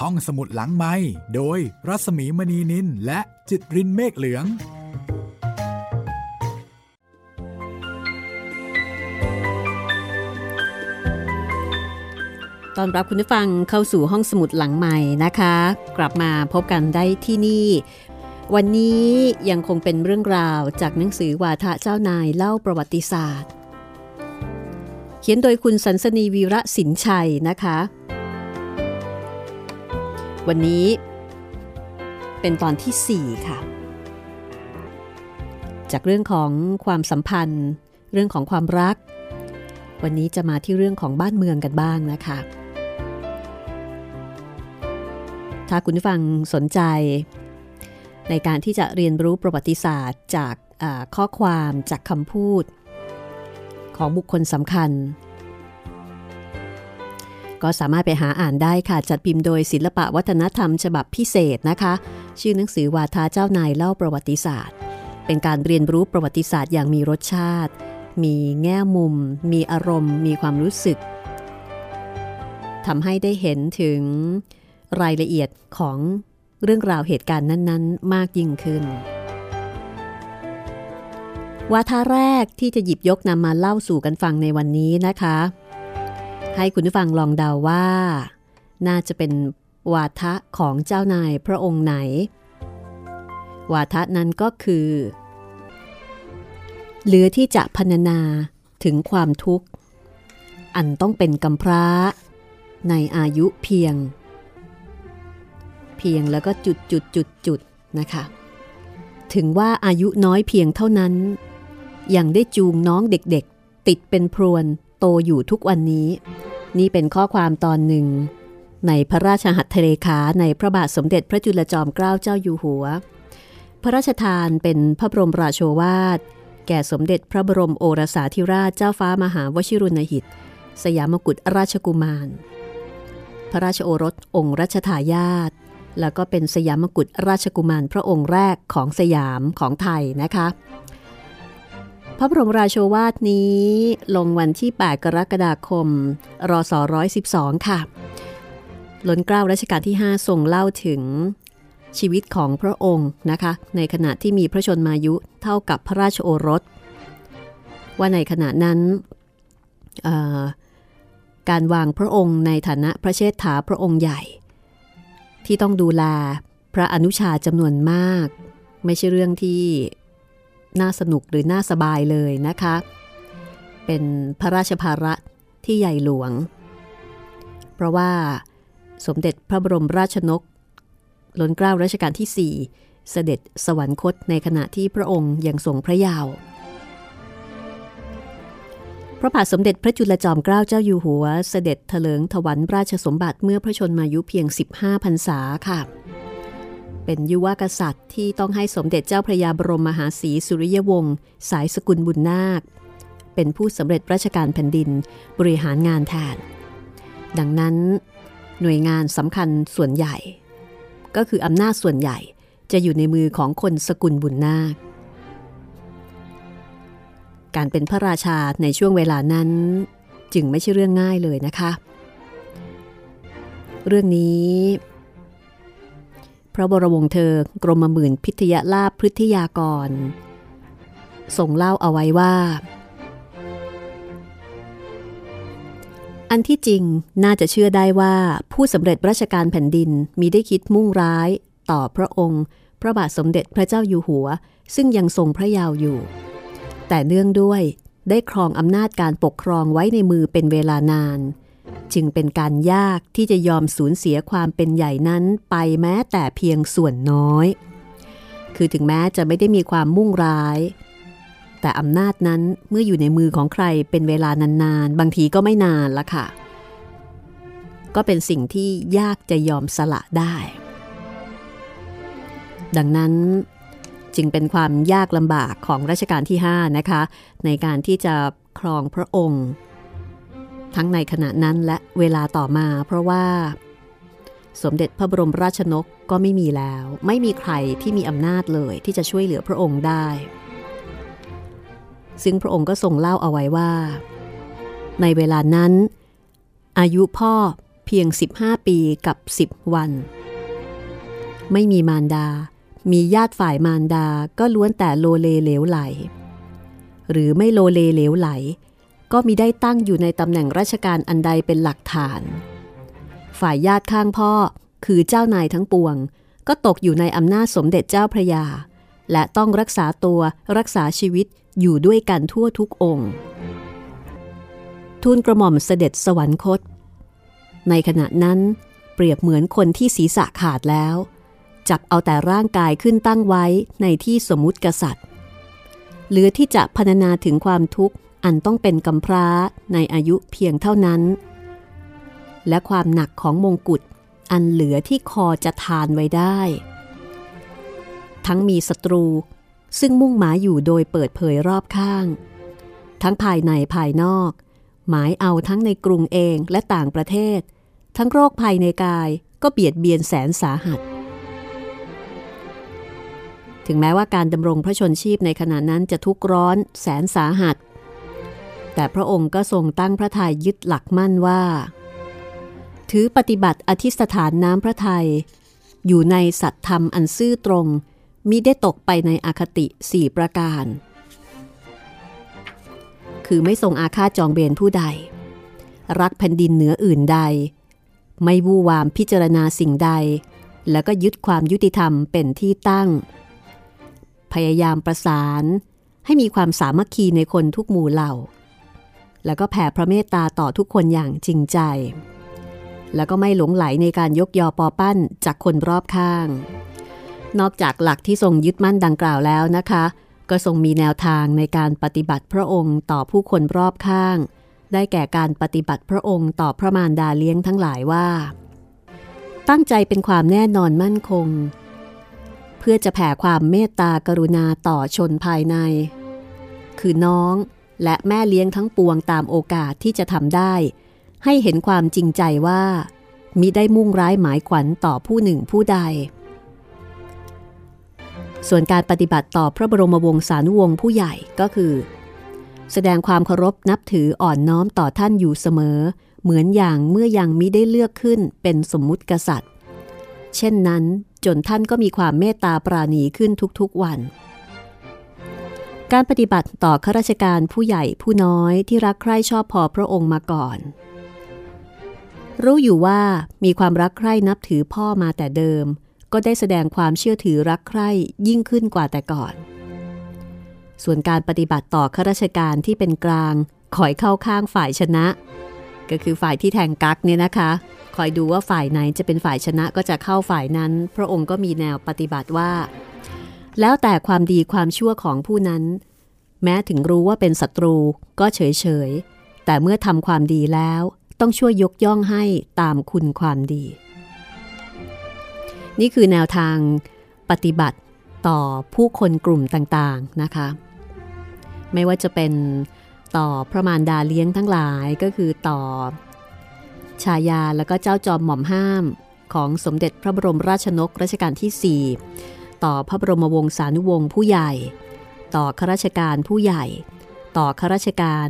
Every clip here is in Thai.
ห้องสมุดหลังไม้โดยรัสมีมณีนินและจิตรินเมฆเหลือง ตอนรับคุณผู้ฟังเข้าสู่ห้องสมุดหลังใหม่นะคะ กลับมาพบกันได้ที่นี่ วันนี้ยังคงเป็นเรื่องราวจากหนังสือวาทะเจ้านายเล่าประวัติศาสตร์ เขียนโดยคุณสันสนีวีระสินชัยนะคะ วันนี้เป็นตอนที่ 4 ค่ะ จากเรื่องของความสัมพันธ์ เรื่องของความรัก วันนี้จะมาที่เรื่องของบ้านเมืองกันบ้างนะคะ ถ้าคุณฟังสนใจ ในการที่จะเรียนรู้ประวัติศาสตร์จากข้อความจากคำพูด ของบุคคลสำคัญ ก็สามารถไปหาอ่านได้ค่ะ จัดพิมพ์โดยศิลปะวัฒนธรรมฉบับพิเศษนะคะ ชื่อหนังสือวาทาเจ้านายเล่าประวัติศาสตร์ เป็นการเรียนรู้ประวัติศาสตร์อย่างมีรสชาติ มีแง่มุม มีอารมณ์ มีความรู้สึกทำให้ได้เห็นถึงรายละเอียดของเรื่องราวเหตุการณ์นั้นๆ มากยิ่งขึ้น วาทะแรกที่จะหยิบยกนำมาเล่าสู่กันฟังในวันนี้นะคะ ให้คุณผู้ฟังลองเดาว่า น่าจะเป็นวาทะของเจ้านายพระองค์ไหน วาทะนั้นก็คือ เหลือที่จะพรรณนาถึงความทุกข์ อันต้องเป็นกำพร้า ในอายุเพียง เพียงแล้วก็จุดจุดจุดจุดนะคะ ถึงว่าอายุน้อยเพียงเท่านั้น ยังได้จูงน้องเด็กๆ ติดเป็นพรวน โตอยู่ทุกวันนี้ นี่เป็นข้อความตอนหนึ่ง ในพระราชหัตถเลขาในพระบาทสมเด็จพระจุลจอมเกล้าเจ้าอยู่หัว พระราชทานเป็นพระบรมราโชวาท แก่สมเด็จพระบรมโอรสาธิราชเจ้าฟ้ามหาวชิรุณหิต สยามกุฎราชกุมาร พระราชโอรสองค์รัชทายาทแล้วก็เป็นสยามกุฎราชกุมารพระองค์แรกของสยามของไทยนะคะ พระบรมราโชวาทนี้ลงวันที่ 8 กรกฎาคม รศ112 ค่ะล้นเกล้ารัชกาลที่ 5 ทรงเล่าถึงชีวิตของพระองค์นะคะ ในขณะที่มีพระชนมายุเท่ากับพระราชโอรส ว่าในขณะนั้นการวางพระองค์ในฐานะพระเชษฐาพระองค์ใหญ่ ที่ต้องดูแลพระอนุชาจำนวนมาก ไม่ใช่เรื่องที่ น่าสนุกหรือน่าสบายเลยนะคะ เป็นพระราชภาระที่ใหญ่หลวง เพราะว่าสมเด็จพระบรมราชนกล้นเกล้ารัชกาลที่ 4 เสด็จสวรรคตในขณะที่พระองค์ยังทรงพระยาว์พระบาทสมเด็จพระจุลจอมเกล้าเจ้าอยู่หัว เสด็จเถลิงถวันราชสมบัติเมื่อพระชนมายุเพียง 15พรรษาค่ะ เป็นยุวกษัตริย์ที่ต้องให้สมเด็จเจ้าพระยาบรมมหาศรีสุริยวงศ์สายสกุลบุญนาค เป็นผู้สำเร็จราชการแผ่นดินบริหารงานแทน ดังนั้น หน่วยงานสำคัญส่วนใหญ่ ก็คืออำนาจส่วนใหญ่จะอยู่ในมือของคนสกุลบุญนาค การเป็นพระราชาในช่วงเวลานั้น จึงไม่ใช่เรื่องง่ายเลยนะคะ เรื่องนี้ พระบรวงศ์เธอกรมหมื่นพิทยาลาภพฤทยากรส่งเล่าเอาไว้ว่า อันที่จริงน่าจะเชื่อได้ว่าผู้สำเร็จราชการแผ่นดินมีได้คิดมุ่งร้ายต่อพระองค์ พระบาทสมเด็จพระเจ้าอยู่หัว ซึ่งยังทรงพระยาวอยู่ แต่เนื่องด้วยได้ครองอำนาจการปกครองไว้ในมือเป็นเวลานาน จึงเป็นการยากที่จะยอมสูญเสียความเป็นใหญ่นั้นไปแม้แต่เพียงส่วนน้อย คือถึงแม้จะไม่ได้มีความมุ่งร้าย แต่อำนาจนั้นเมื่ออยู่ในมือของใครเป็นเวลานานๆ บางทีก็ไม่นานละค่ะ ก็เป็นสิ่งที่ยากจะยอมสละได้ ดังนั้นจึงเป็นความยากลำบากของรัชกาลที่ 5 นะคะ ในการที่จะครองพระองค์ ทั้งในขณะนั้นและเวลาต่อมา เพราะว่า สมเด็จพระบรมราชนกก็ไม่มีแล้ว ไม่มีใครที่มีอำนาจเลยที่จะช่วยเหลือพระองค์ได้ ซึ่งพระองค์ก็ทรงเล่าเอาไว้ว่า ในเวลานั้น อายุพ่อเพียง 15 ปีกับ 10 วัน ไม่มีมารดา มีญาติฝ่ายมารดาก็ล้วนแต่โลเลเหลวไหล หรือไม่โลเลเหลวไหล ก็มีได้ตั้งอยู่ในตำแหน่งราชการอันใดเป็นหลักฐาน ฝ่ายญาติข้างพ่อคือเจ้านายทั้งปวง ก็ตกอยู่ในอำนาจสมเด็จเจ้าพระยา และต้องรักษาตัวรักษาชีวิตอยู่ด้วยกันทั่วทุกองค์ ทูลกระหม่อมเสด็จสวรรคต ในขณะนั้น เปรียบเหมือนคนที่ศีรษะขาดแล้ว จับเอาแต่ร่างกายขึ้นตั้งไว้ในที่สมมุติกษัตริย์ เหลือที่จะพรรณนาถึงความทุกข์ อันต้องเป็นกำพร้าในอายุเพียงเท่านั้น และความหนักของมงกุฎอันเหลือที่คอจะทานไว้ได้ ทั้งมีศัตรูซึ่งมุ่งหมายอยู่โดยเปิดเผยรอบข้าง ทั้งภายในภายนอก หมายเอาทั้งในกรุงเองและต่างประเทศ ทั้งโรคภัยในกายก็เบียดเบียนแสนสาหัส ถึงแม้ว่าการดำรงพระชนชีพในขณะนั้นจะทุกข์ร้อนแสนสาหัส แต่พระองค์ก็ทรงตั้งพระทัยยึดหลักมั่นว่า ถือปฏิบัติอธิสถานน้ำพระทัยอยู่ในสัตธรรมอันซื่อตรงมิได้ตกไปในอคติสี่ประการ คือไม่ทรงอาฆาตจองเบนผู้ใด รักแผ่นดินเหนืออื่นใด ไม่วู่วามพิจารณาสิ่งใด แล้วก็ยึดความยุติธรรมเป็นที่ตั้ง พยายามประสานให้มีความสามัคคีในคนทุกหมู่เหล่า แล้วก็แผ่พระเมตตาต่อทุกคนอย่างจริงใจ แล้วก็ไม่หลงไหลในการยกยอปอปั้นจากคนรอบข้าง นอกจากหลักที่ทรงยึดมั่นดังกล่าวแล้วนะคะ ก็ทรงมีแนวทางในการปฏิบัติพระองค์ต่อผู้คนรอบข้าง ได้แก่การปฏิบัติพระองค์ต่อพระมารดาเลี้ยงทั้งหลายว่า ตั้งใจเป็นความแน่นอนมั่นคง เพื่อจะแผ่ความเมตตากรุณาต่อชนภายใน คือน้อง และแม่เลี้ยงทั้งปวงตามโอกาสที่จะทำได้ ให้เห็นความจริงใจว่ามิได้มุ่งร้ายหมายขวัญต่อผู้หนึ่งผู้ใด ส่วนการปฏิบัติต่อพระบรมวงศานุวงศ์ผู้ใหญ่ก็คือ แสดงความเคารพนับถืออ่อนน้อมต่อท่านอยู่เสมอ เหมือนอย่างเมื่อยังมิได้เลือกขึ้นเป็นสมมุติกษัตริย์ เช่นนั้นจนท่านก็มีความเมตตาปราณีขึ้นทุกๆวัน การปฏิบัติต่อข้าราชการผู้ใหญ่ผู้น้อยที่รักใคร่ชอบพอพระองค์มาก่อน รู้อยู่ว่ามีความรักใคร่นับถือพ่อมาแต่เดิม ก็ได้แสดงความเชื่อถือรักใคร่ยิ่งขึ้นกว่าแต่ก่อน ส่วนการปฏิบัติต่อข้าราชการที่เป็นกลางคอยเข้าข้างฝ่ายชนะ ก็คือฝ่ายที่แทงกักเนี่ยนะคะคอยดูว่าฝ่ายไหนจะเป็นฝ่ายชนะก็จะเข้าฝ่ายนั้น พระองค์ก็มีแนวปฏิบัติว่า แล้วแต่ความดีความชั่วของผู้นั้น แม้ถึงรู้ว่าเป็นศัตรูก็เฉยเฉยแต่เมื่อทำความดีแล้วต้องช่วยยกย่องให้ตามคุณความดี นี่คือแนวทางปฏิบัติต่อผู้คนกลุ่มต่างๆนะคะ ไม่ว่าจะเป็นต่อพระมารดาเลี้ยงทั้งหลายก็คือต่อ ชายาแล้วก็เจ้าจอมหม่อมห้ามของสมเด็จพระบรมราชนกรัชกาลที่ 4 ต่อพระบรมวงศานุวงศ์ผู้ใหญ่ ต่อข้าราชการผู้ใหญ่ ต่อข้าราชการ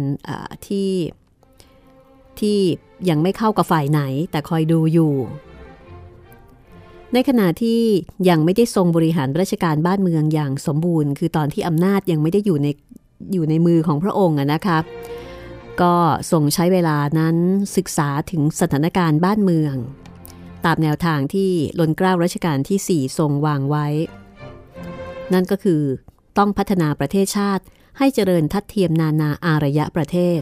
ที่ที่ยังไม่เข้ากับฝ่ายไหนแต่คอยดูอยู่ ในขณะที่ยังไม่ได้ทรงบริหารราชการบ้านเมืองอย่างสมบูรณ์ คือตอนที่อำนาจยังไม่ได้อยู่ในอยู่ในมือของพระองค์นะคะก็ทรงใช้เวลานั้นศึกษาถึงสถานการณ์บ้านเมือง ตามแนวทางที่ล้นเกล้ารัชกาลที่ 4 ทรงวางไว้ นั่นก็คือ ต้องพัฒนาประเทศชาติ ให้เจริญทัดเทียมนานาอารยะประเทศ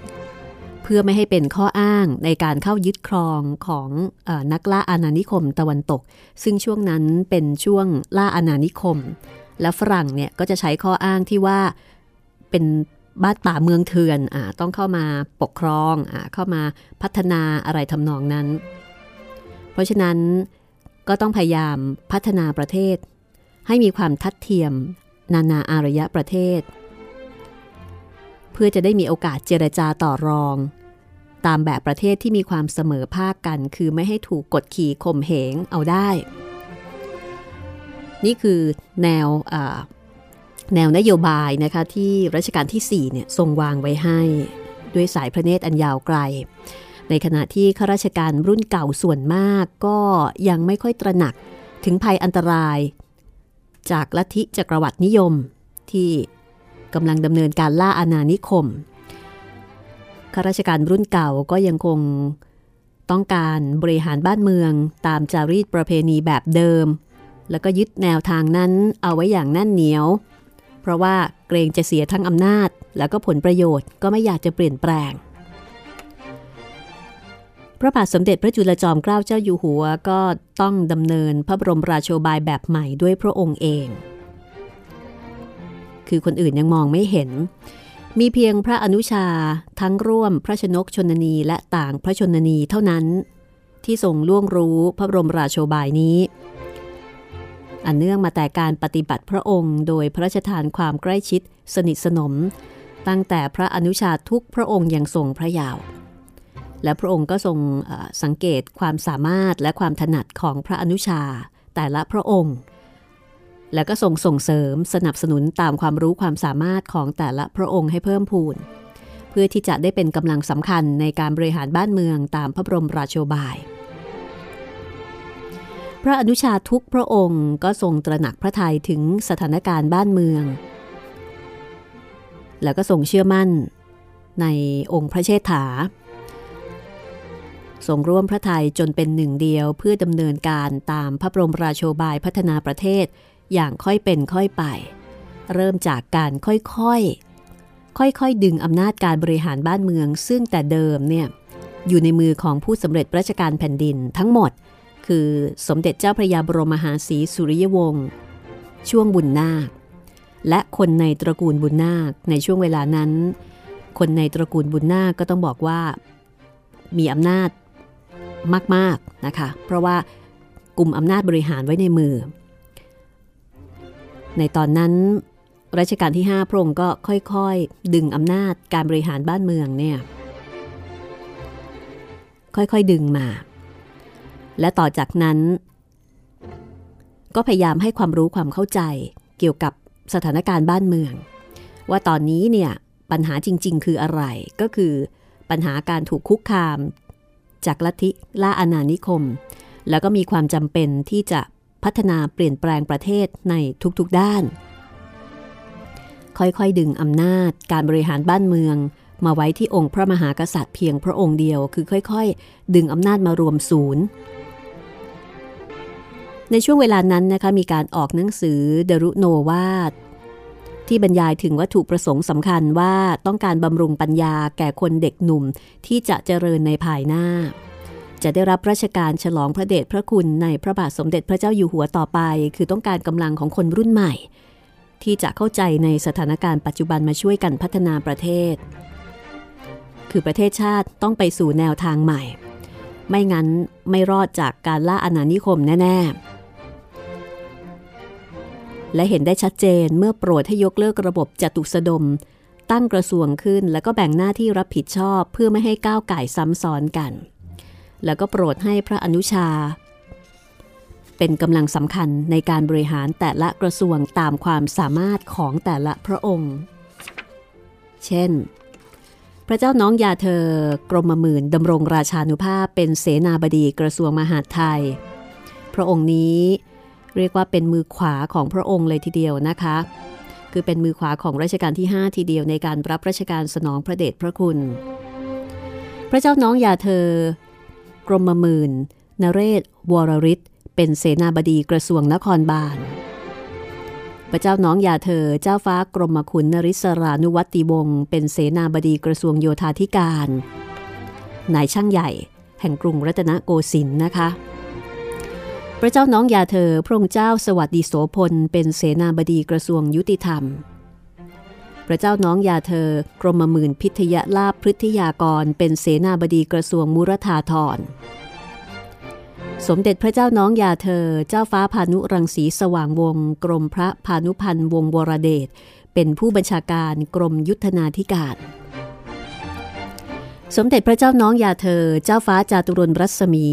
เพื่อไม่ให้เป็นข้ออ้างในการเข้ายึดครองของอนักล่าอาณานิคมตะวันตก ซึ่งช่วงนั้นเป็นช่วงล่าอาณานิคม และฝรั่งเนี่ยก็จะใช้ข้ออ้างที่ว่าเป็นบ้านป่าเมืองเถื่อนอต้องเข้ามาปกครองอเข้ามาพัฒนาอะไรทำนองนั้น เพราะฉะนั้นก็ต้องพยายามพัฒนาประเทศ ให้มีความทัดเทียม นานาอารยะประเทศ เพื่อจะได้มีโอกาสเจรจาต่อรอง ตามแบบประเทศที่มีความเสมอภาคกัน คือไม่ให้ถูกกดขี่ข่มเหงเอาได้ นี่คือแนวแนวนโยบายนะคะที่รัชกาลที่4เนี่ยทรงวางไว้ให้ด้วยสายพระเนตรอันยาวไกล ในขณะที่ข้าราชการรุ่นเก่าส่วนมากก็ยังไม่ค่อยตระหนักถึงภัยอันตราย จากลัทธิจักรวรรดินิยม ที่กำลังดำเนินการล่าอาณานิคมข้าราชการรุ่นเก่าก็ยังคงต้องการบริหารบ้านเมืองตามจารีตประเพณีแบบเดิม แล้วก็ยึดแนวทางนั้นเอาไว้อย่างแน่นเหนียว เพราะว่าเกรงจะเสียทั้งอำนาจ แล้วก็ผลประโยชน์ก็ไม่อยากจะเปลี่ยนแปลง พระบาทสมเด็จพระจุลจอมเกล้าเจ้าอยู่หัวก็ต้องดำเนินพระบรมราโชบายแบบใหม่ด้วยพระองค์เอง คือคนอื่นยังมองไม่เห็น มีเพียงพระอนุชาทั้งร่วมพระชนกชนนีและต่างพระชนนีเท่านั้น ที่ทรงล่วงรู้พระบรมราโชบายนี้ อันเนื่องมาแต่การปฏิบัติพระองค์ โดยพระราชทานความใกล้ชิดสนิทสนม ตั้งแต่พระอนุชาทุกพระองค์ยังทรงพระยาว และพระองค์ก็ทรงสังเกตความสามารถและความถนัดของพระอนุชา แต่ละพระองค์ และก็ส่งส่งเสริมสนับสนุนตามความรู้ความสามารถของแต่ละพระองค์ให้เพิ่มพูน เพื่อที่จะได้เป็นกำลังสำคัญในการบริหารบ้านเมืองตามพระบรมราโชบาย พระอนุชาทุกพระองค์ก็ทรงตระหนักพระทัยถึงสถานการณ์บ้านเมือง แล้วก็ทรงเชื่อมั่นในองค์พระเชษฐา ทรงร่วมพระไทยจนเป็นหนึ่งเดียวเพื่อดำเนินการตามพระบรมราโชบายพัฒนาประเทศ อย่างค่อยเป็นค่อยไป เริ่มจากการค่อยๆ ค่อยๆ ดึงอำนาจการบริหารบ้านเมือง ซึ่งแต่เดิมเนี่ยอยู่ในมือของผู้สำเร็จราชการแผ่นดินทั้งหมด คือสมเด็จเจ้าพระยาบรมมหาศรีสุริยวงศ์ช่วงบุญนาค และคนในตระกูลบุญนาคในช่วงเวลานั้น คนในตระกูลบุญนาคก็ต้องบอกว่า มีอำนาจ มากๆนะคะ เพราะว่ากลุ่มอำนาจบริหารไว้ในมือ ในตอนนั้นรัชกาลที่ 5 พระองค์ก็ค่อยๆ ดึงอำนาจการบริหารบ้านเมืองเนี่ยค่อยๆ ดึงมา และต่อจากนั้น ก็พยายามให้ความรู้ความเข้าใจเกี่ยวกับสถานการณ์บ้านเมือง ว่าตอนนี้เนี่ยปัญหาจริง ๆ คืออะไรก็คือปัญหาการถูกคุกคาม จากลัทธิล่าอาณานิคม แล้วก็มีความจำเป็นที่จะพัฒนาเปลี่ยนแปลงประเทศในทุกๆด้าน ค่อยๆ ดึงอำนาจการบริหารบ้านเมือง มาไว้ที่องค์พระมหากษัตริย์เพียงพระองค์เดียว คือค่อยๆ ดึงอำนาจมารวมศูนย์ ในช่วงเวลานั้นนะคะมีการออกหนังสือเดรุโนวาด ที่บรรยายถึงวัตถุประสงค์สำคัญว่าต้องการบำรุงปัญญาแก่คนเด็กหนุ่มที่จะเจริญในภายหน้า จะได้รับราชการฉลองพระเดชพระคุณในพระบาทสมเด็จพระเจ้าอยู่หัวต่อไป คือต้องการกำลังของคนรุ่นใหม่ ที่จะเข้าใจในสถานการณ์ปัจจุบันมาช่วยกันพัฒนาประเทศ คือประเทศชาติต้องไปสู่แนวทางใหม่ ไม่งั้นไม่รอดจากการล่าอาณานิคมแน่ ๆ และเห็นได้ชัดเจนเมื่อโปรดให้ยกเลิกระบบจตุสดม ตั้งกระทรวงขึ้นแล้วก็แบ่งหน้าที่รับผิดชอบเพื่อไม่ให้ก้าวไก่ซ้ำซ้อนกัน แล้วก็โปรดให้พระอนุชา เป็นกำลังสำคัญในการบริหารแต่ละกระทรวงตามความสามารถของแต่ละพระองค์ เช่น พระเจ้าน้องยาเธอกรมหมื่นดำรงราชานุภาพเป็นเสนาบดีกระทรวงมหาดไทย พระองค์นี้ เรียกว่าเป็นมือขวาของพระองค์เลยทีเดียวนะคะ คือเป็นมือขวาของรัชกาลที่ 5 ทีเดียวในการรับราชการสนองพระเดชพระคุณ พระเจ้าน้องยาเธอ กรมมื่นนเรศวรริศเป็นเสนาบดีกระทรวงนครบาล พระเจ้าน้องยาเธอเจ้าฟ้ากรมขุนนริศรานุวัติวงศ์เป็นเสนาบดีกระทรวงโยธาธิการนายช่างใหญ่แห่งกรุงรัตนโกสินทร์นะคะ พระเจ้าน้องยาเธอพระองค์เจ้าสวัสดีโสพลเป็นเสนาบดีกระทรวงยุติธรรม พระเจ้าน้องยาเธอกรมหมื่นพิทยาลาภพฤทธยากรเป็นเสนาบดีกระทรวงมุรธาธรสมเด็จพระเจ้าน้องยาเธอ เจ้าฟ้าพานุรังสีสว่างวง กรมพระพานุพันธ์วงวรเดชเป็นผู้บัญชาการกรมยุทธนาธิการ สมเด็จพระเจ้าน้องยาเธอ เจ้าฟ้าจาตุรนรัศมี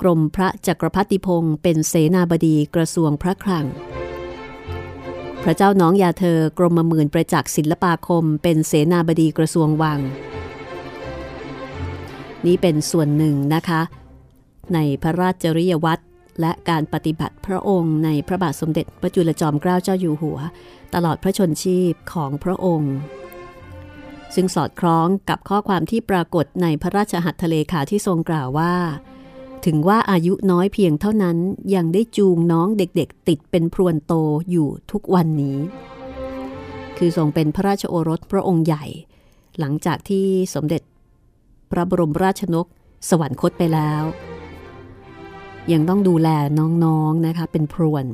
กรมพระจักรพัติพงศ์เป็นเสนาบดีกระทรวงพระคลัง พระเจ้าน้องยาเธอกรมหมื่นประจักษ์ศิลปาคม เป็นเสนาบดีกระทรวงวัง นี้เป็นส่วนหนึ่งนะคะ ในพระราชจริยวัตรและการปฏิบัติพระองค์ในพระบาทสมเด็จพระจุลจอมเกล้าเจ้าอยู่หัว ตลอดพระชนชีพของพระองค์ ซึ่งสอดคล้องกับข้อความที่ปรากฏในพระราชหัตถเลขาที่ทรงกล่าวว่า ถึงว่าอายุน้อยเพียงเท่านั้นยังได้จูงน้องเด็กๆ ติดเป็นพรวนโตอยู่ทุกวันนี้ คือทรงเป็นพระราชโอรสพระองค์ใหญ่ หลังจากที่สมเด็จ พระบรมราชนก สวรรคตไปแล้ว ยังต้องดูแลน้องๆนนะคะเป็นพรวน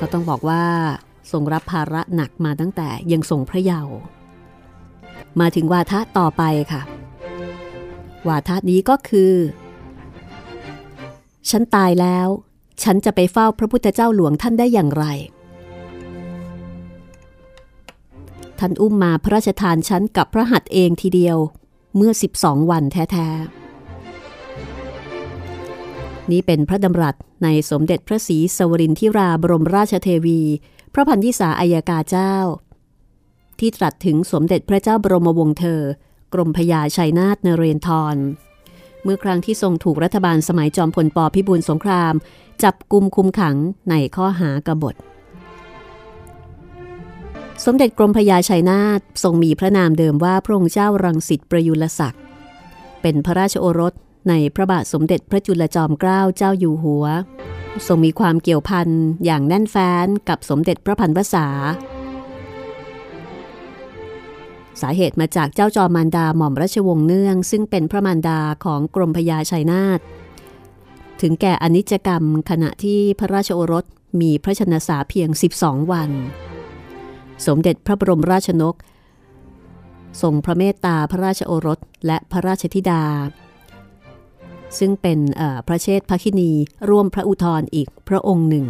ก็ต้องบอกว่าทรงรับภาระหนักมาตั้งแต่ยังทรงพระเยาว์มาถึงวาทะต่อไปค่ะ วาทะนี้ก็คือ ฉันตายแล้ว ฉันจะไปเฝ้าพระพุทธเจ้าหลวงท่านได้อย่างไร ท่านอุ้มมาพระราชทานฉันกับพระหัตถ์เองทีเดียวเมื่อ 12 วันแท้ๆ นี่เป็นพระดำรัสในสมเด็จพระศรีสวรินทิราบรมราชเทวี พระพันธิสาอายกาเจ้า ที่ตรัสถึงสมเด็จพระเจ้าบรมวงศ์เธอ กรมพยาชัยนาทนเรนทร เมื่อครั้งที่ทรงถูกรัฐบาลสมัยจอมพลปพิบูลสงคราม จับกุมคุมขังในข้อหากบฏ สมเด็จกรมพยาชัยนาททรงมีพระนามเดิมว่าพระองค์เจ้ารังสิตประยุรศักดิ์เป็นพระราชโอรสในพระบาทสมเด็จพระจุลจอมเกล้าเจ้าอยู่หัว ทรงมีความเกี่ยวพันอย่างแน่นแฟ้นกับสมเด็จพระพันวษา สาเหตุมาจากเจ้าจอมมารดาหม่อมราชวงศ์เนื่อง ซึ่งเป็นพระมารดาของกรมพยาชัยนาทถึงแก่อนิจกรรมขณะที่พระราชโอรสมีพระชนสาเพียง 12 วัน สมเด็จพระบรมราชนกทรงพระเมตตาพระราชโอรสและพระราชธิดา ซึ่งเป็นพระเชษฐคินีร่วมพระอุทธรอีกพระองค์หนึ่ง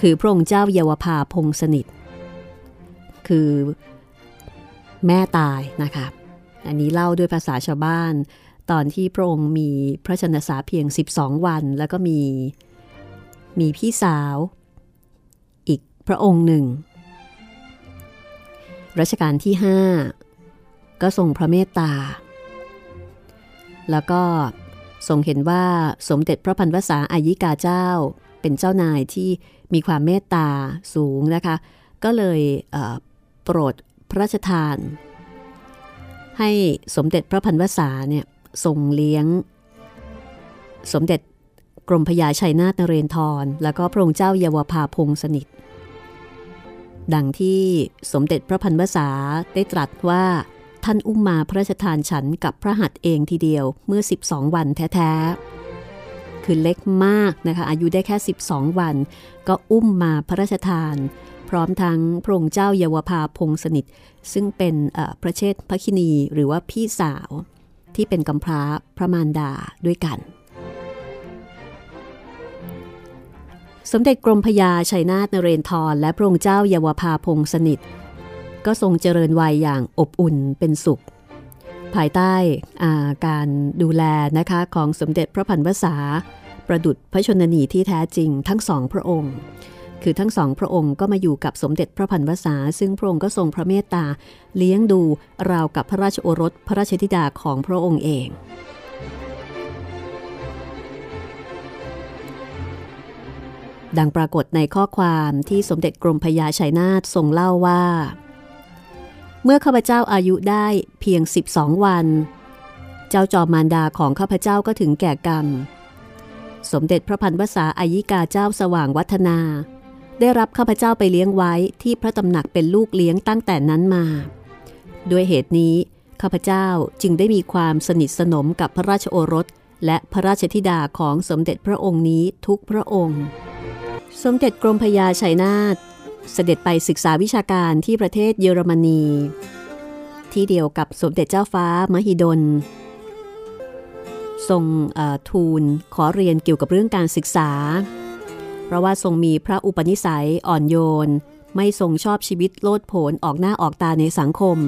คือพระองค์เจ้าเยาวภาพงสนิท คือ แม่ตายนะคะ อันนี้เล่าด้วยภาษาชาวบ้าน ตอนที่พระองค์มีพระชนสาเพียง 12 วัน แล้วก็มีมีพี่สาว อีกพระองค์หนึ่งรัชกาลที่ 5 ก็ทรงพระเมตตา แล้วก็ทรงเห็นว่าสมเด็จพระพันวษาอายิกาเจ้า เป็นเจ้านายที่มีความเมตตาสูงนะคะ ก็เลยโปรด พระราชทาน ให้สมเด็จพระพันวษาเนี่ยทรงเลี้ยง สมเด็จกรมพยาชัยนาทนเรนทร แล้วก็พระองค์เจ้าเยาวภาพงสนิท ดังที่สมเด็จพระพันวษาได้ตรัสว่าท่านอุ้มมาพระราชทานฉันกับพระหัตถ์เองทีเดียวเมื่อ 12 วันแท้ๆ คือเล็กมากนะคะอายุได้แค่ 12 วัน ก็อุ้มมาพระราชทาน พร้อมทั้งพระองค์เจ้าเยาวภาพงสนิท ซึ่งเป็นพระเชษฐคินีหรือว่าพี่สาวที่เป็นกำพร้าพระมารดาด้วยกัน สมเด็จกรมพยาชัยนาทนเรนทรและพระองค์เจ้าเยาวภาพงสนิท ก็ทรงเจริญวัยอย่างอบอุ่นเป็นสุข ภายใต้การดูแลนะคะของสมเด็จพระพันวษาประดุษพระชนนีที่แท้จริงทั้งสองพระองค์ คือทั้งสองพระองค์ก็มาอยู่กับสมเด็จพระพันวษา ซึ่งพระองค์ก็ทรงพระเมตตา เลี้ยงดูราวกับพระราชโอรสพระราชธิดาของพระองค์เอง ดังปรากฏในข้อความที่สมเด็จกรมพยาชัยนาททรงเล่าว่า เมื่อข้าพเจ้าอายุได้เพียง 12 วัน เจ้าจอมมารดาของข้าพเจ้าก็ถึงแก่กรรมสมเด็จพระพันวษาอายิกาเจ้าสว่างวัฒนา ได้รับข้าพเจ้าไปเลี้ยงไว้ที่พระตำหนักเป็นลูกเลี้ยงตั้งแต่นั้นมา ด้วยเหตุนี้ข้าพเจ้าจึงได้มีความสนิทสนมกับพระราชโอรส และพระราชธิดาของสมเด็จพระองค์นี้ทุกพระองค์ สมเด็จกรมพยาชัยนาทเสด็จไปศึกษาวิชาการที่ประเทศเยอรมนี ที่เดียวกับสมเด็จเจ้าฟ้ามหิดล ทรงทูลขอเรียนเกี่ยวกับเรื่องการศึกษา เพราะว่าทรงมีพระอุปนิสัยอ่อนโยน ไม่ทรงชอบชีวิตโลดโผนออกหน้าออกตาในสังคม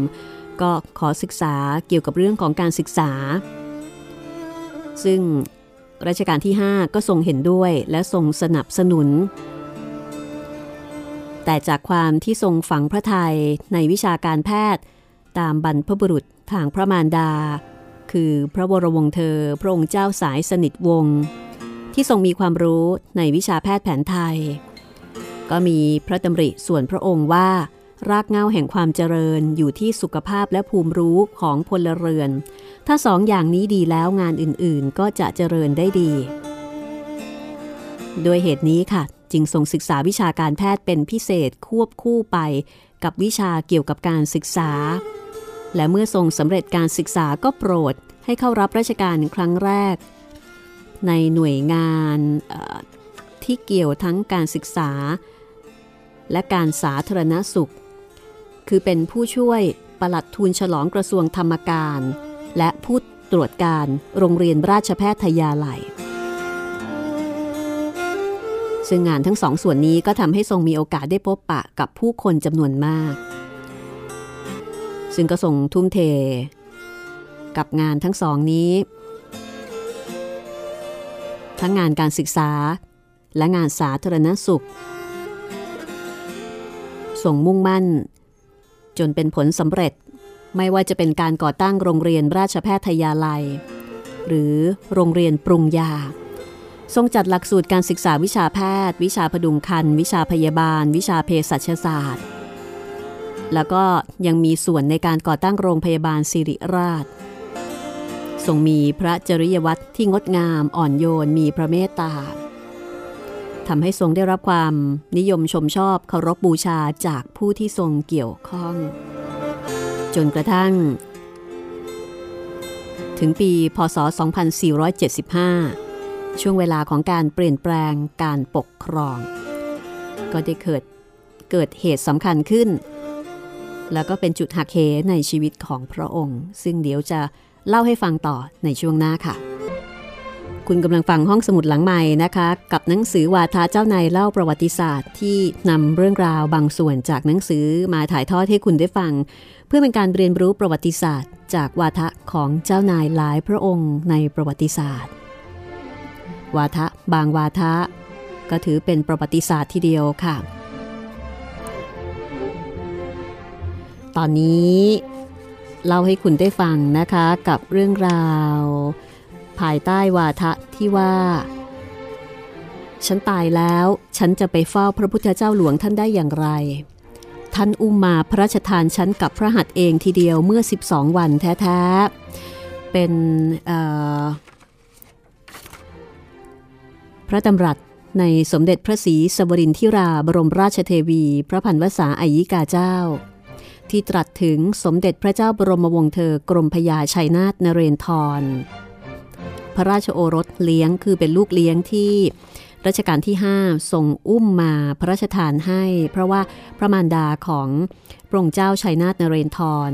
ก็ขอศึกษาเกี่ยวกับเรื่องของการศึกษา ซึ่งรัชกาลที่ 5 ก็ทรงเห็นด้วยและทรงสนับสนุน แต่จากความที่ทรงฝังพระไทยในวิชาการแพทย์ ตามบรรพบุรุษทางพระมารดา คือพระวรวงเธอพระองค์เจ้าสายสนิทวงศ์ ที่ทรงมีความรู้ในวิชาแพทย์แผนไทย ก็มีพระดำริส่วนพระองค์ว่า รากเงาแห่งความเจริญอยู่ที่สุขภาพและภูมิรู้ของพลเรือน ถ้าสองอย่างนี้ดีแล้วงานอื่นๆก็จะเจริญได้ดี โดยเหตุนี้ค่ะ จึงทรงศึกษาวิชาการแพทย์เป็นพิเศษควบคู่ไปกับวิชาเกี่ยวกับการศึกษา และเมื่อทรงสำเร็จการศึกษาก็โปรดให้เข้ารับราชการครั้งแรก ในหน่วยงานที่เกี่ยวทั้งการศึกษา และการสาธารณสุข คือเป็นผู้ช่วยปลัดทูลฉลองกระทรวงธรรมการ และผู้ตรวจการโรงเรียนราชแพทยาลัย ซึ่งงานทั้งสองส่วนนี้ก็ทำให้ทรงมีโอกาสได้พบปะกับผู้คนจำนวนมาก ซึ่งก็ทรงทุ่มเท กับงานทั้งสองนี้ ทั้งงานการศึกษา และงานสาธารณสุข ส่งมุ่งมั่น จนเป็นผลสำเร็จ ไม่ว่าจะเป็นการก่อตั้งโรงเรียนราชแพทยาลัย หรือโรงเรียนปรุงยา ทรงจัดหลักสูตรการศึกษาวิชาแพทย์ วิชาพดุงคัน วิชาพยาบาล วิชาเภสัชศาสตร์ แล้วก็ยังมีส่วนในการก่อตั้งโรงพยาบาลสิริราช ทรงมีพระจริยวัตรที่งดงามอ่อนโยนมีพระเมตตาทำให้ทรงได้รับความนิยมชมชอบเคารพบบูชาจากผู้ที่ทรงเกี่ยวข้อง จนกระทั่ง ถึงปีพศ 2475 ช่วงเวลาของการเปลี่ยนแปลงการปกครอง ก็ได้เกิดเกิดเหตุสำคัญขึ้น แล้วก็เป็นจุดหักเหในชีวิตของพระองค์ ซึ่งเดี๋ยวจะ เล่าให้ฟังต่อในช่วงหน้าค่ะ คุณกำลังฟังห้องสมุดหลังใหม่นะคะ กับหนังสือวาทะเจ้านายเล่าประวัติศาสตร์ที่นำเรื่องราวบางส่วนจากหนังสือมาถ่ายทอดให้คุณได้ฟัง เพื่อเป็นการเรียนรู้ประวัติศาสตร์ จากวาทะของเจ้านายหลายพระองค์ในประวัติศาสตร์ วาทะบางวาทะก็ถือเป็นประวัติศาสตร์ทีเดียวค่ะ ตอนนี้ เล่าให้คุณได้ฟังนะคะกับเรื่องราว ภายใต้วาทะที่ว่า ฉันตายแล้วฉันจะไปเฝ้าพระพุทธเจ้าหลวงท่านได้อย่างไร ท่านอุ้มมาพระราชทานฉันกับพระหัตถ์เองทีเดียวเมื่อ 12 วันแท้ๆ เป็นพระดำรัสในสมเด็จพระศรีสวรินทิราบรมราชเทวี พระพันวษาอายิกาเจ้า ที่ตรัสถึงสมเด็จพระเจ้าบรมวงศ์เธอกรมพยาชัยนาทนเรนทร พระราชโอรสเลี้ยงคือเป็นลูกเลี้ยงที่รัชกาลที่ 5 ทรงอุ้มมาพระราชทานให้ เพราะว่าพระมารดาของพระองค์เจ้าชัยนาทนเรนทร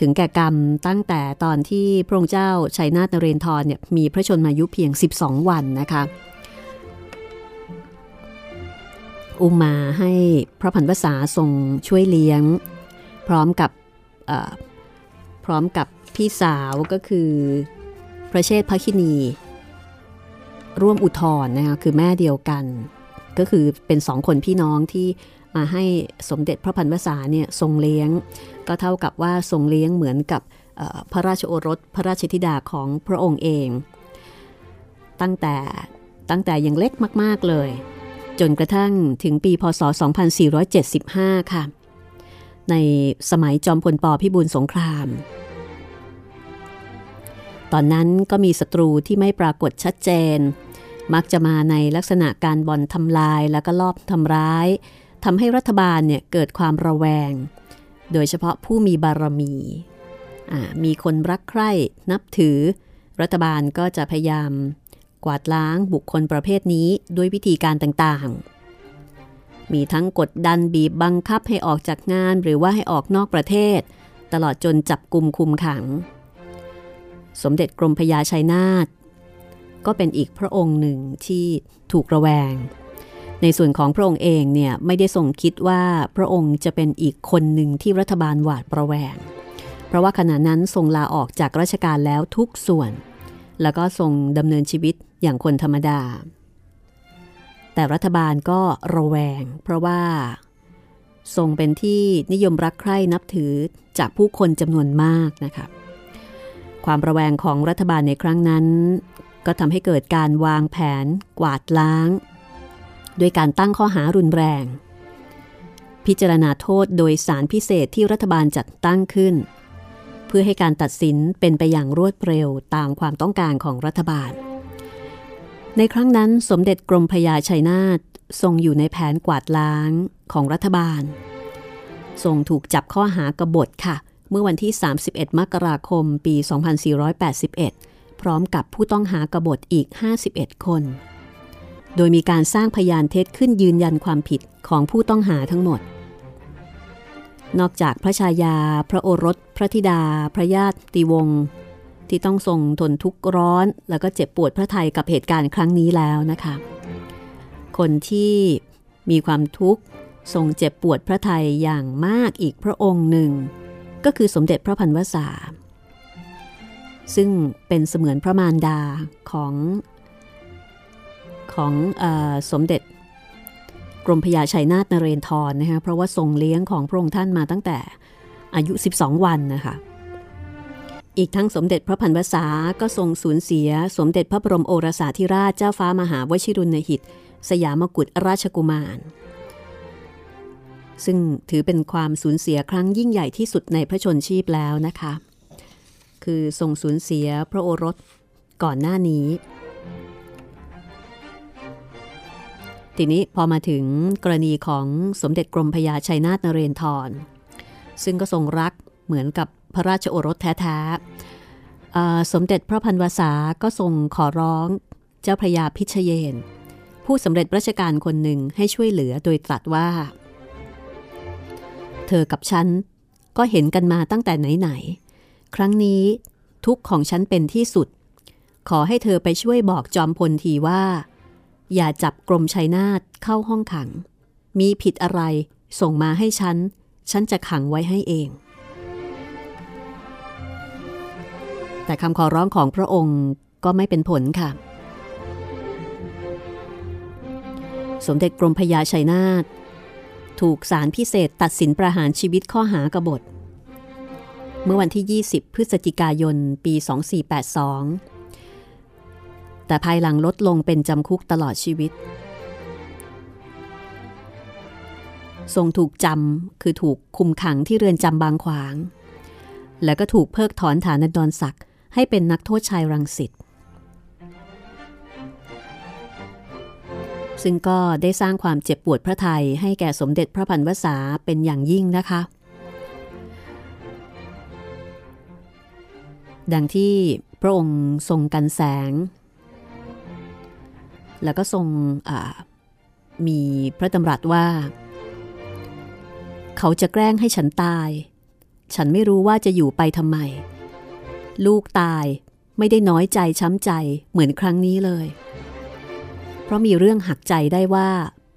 ถึงแก่กรรมตั้งแต่ตอนที่พระองค์เจ้าชัยนาทนเรนทรเนี่ยมีพระชนมายุเพียง 12 วันนะคะ อุมาให้พระพันวษาทรงช่วยเลี้ยง พร้อมกับพร้อมกับพี่สาวก็คือพระเชษฐพคินี ร่วมอุทธรนะคะคือแม่เดียวกัน ก็คือเป็นสองคนพี่น้องที่มาให้สมเด็จพระพันวษาเนี่ยทรงเลี้ยง ก็เท่ากับว่าทรงเลี้ยงเหมือนกับพระราชโอรสพระราชธิดาของพระองค์เอง ตั้งแต่ตั้งแต่ยังเล็กมาก ๆ เลย จนกระทั่งถึงปีพศ 2475 ค่ะ ในสมัยจอมพลปพิบูลสงคราม ตอนนั้นก็มีศัตรูที่ไม่ปรากฏชัดเจน มักจะมาในลักษณะการบ่อนทำลายแล้วก็ลอบทำร้ายทำให้รัฐบาลเนี่ยเกิดความระแวง โดยเฉพาะผู้มีบารมี มีคนรักใคร่นับถือ รัฐบาลก็จะพยายาม กวาดล้างบุคคลประเภทนี้ด้วยวิธีการต่างๆ มีทั้งกดดันบีบบังคับให้ออกจากงานหรือว่าให้ออกนอกประเทศ ตลอดจนจับกลุ่มคุมขัง สมเด็จกรมพยาชัยนาทก็เป็นอีกพระองค์หนึ่งที่ถูกระแวง ในส่วนของพระองค์เองเนี่ยไม่ได้ทรงคิดว่าพระองค์จะเป็นอีกคนหนึ่งที่รัฐบาลหวาดประแวง เพราะว่าขณะนั้นทรงลาออกจากราชการแล้วทุกส่วน แล้วก็ทรงดำเนินชีวิต อย่างคนธรรมดา แต่รัฐบาลก็ระแวง เพราะว่าทรงเป็นที่นิยมรักใคร่นับถือจากผู้คนจำนวนมากนะคะความระแวงของรัฐบาลในครั้งนั้น ก็ทำให้เกิดการวางแผน กวาดล้างด้วยการตั้งข้อหารุนแรง พิจารณาโทษโดยสารพิเศษที่รัฐบาลจัดตั้งขึ้น เพื่อให้การตัดสินเป็นไปอย่างรวดเร็วตามความต้องการของรัฐบาล ในครั้งนั้นสมเด็จกรมพญาชัยนาททรงอยู่ในแผนกวาดล้างของรัฐบาล ทรงถูกจับข้อหากบฏค่ะ เมื่อวันที่ 31 มกราคม ปี 2481 พร้อมกับผู้ต้องหากบฏอีก 51 คน โดยมีการสร้างพยานเท็จขึ้นยืนยันความผิดของผู้ต้องหาทั้งหมด นอกจากพระชายา พระโอรส พระธิดา พระญาติวงศ์ ที่ต้องทรงทนทุกข์ร้อน แล้วก็เจ็บปวดพระไทยกับเหตุการณ์ครั้งนี้แล้วนะคะ คนที่มีความทุกข์ทรงเจ็บปวดพระไทยอย่างมากอีกพระองค์หนึ่ง ก็คือสมเด็จพระพันวษา ซึ่งเป็นเสมือนพระมารดาของของอสมเด็จกรมพยาชัยนาทนเรนทรนะคะเพราะว่าทรงเลี้ยงของพระองค์ท่านมาตั้งแต่อายุ 12 วันนะคะ อีกทั้งสมเด็จพระพันวษาก็ทรงสูญเสีย สมเด็จพระบรมโอรสาธิราชเจ้าฟ้ามหาวชิรุณหิต สยามกุฎราชกุมาร ซึ่งถือเป็นความสูญเสียครั้งยิ่งใหญ่ที่สุดในพระชนชีพแล้วนะคะ คือทรงสูญเสียพระโอรสก่อนหน้านี้ ทีนี้พอมาถึงกรณีของสมเด็จกรมพญาชัยนาทนเรนทรซึ่งก็ทรงรักเหมือนกับ พระราชโอรสแท้ๆสมเด็จพระพันวษาก็ทรงขอร้องเจ้าพระยาพิชเยน ผู้สำเร็จราชการคนหนึ่งให้ช่วยเหลือโดยตรัสว่า เธอกับฉันก็เห็นกันมาตั้งแต่ไหนๆครั้งนี้ทุกของฉันเป็นที่สุด ขอให้เธอไปช่วยบอกจอมพลทีว่า อย่าจับกรมชัยนาทเข้าห้องขัง มีผิดอะไรส่งมาให้ฉัน ฉันจะขังไว้ให้เอง แต่คำขอร้องของพระองค์ก็ไม่เป็นผลค่ะ สมเด็จกรมพญาชัยนาทถูกศาลพิเศษตัดสินประหารชีวิตข้อหากบฏ เมื่อวันที่ 20 พฤศจิกายน ปี 2482 แต่ภายหลังลดลงเป็นจำคุกตลอดชีวิต ทรงถูกจำคือถูกคุมขังที่เรือนจำบางขวาง แล้วก็ถูกเพิกถอนฐานดรศักดิ์ ให้เป็นนักโทษชายรังสิตซึ่งก็ได้สร้างความเจ็บปวดพระไทยให้แก่สมเด็จพระพันวษาเป็นอย่างยิ่งนะคะ ดังที่พระองค์ทรงกันแสง แล้วก็ทรงมีพระดำรัสว่า เขาจะแกล้งให้ฉันตาย ฉันไม่รู้ว่าจะอยู่ไปทำไม ลูกตายไม่ได้น้อยใจช้ำใจเหมือนครั้งนี้เลย เพราะมีเรื่องหักใจได้ว่า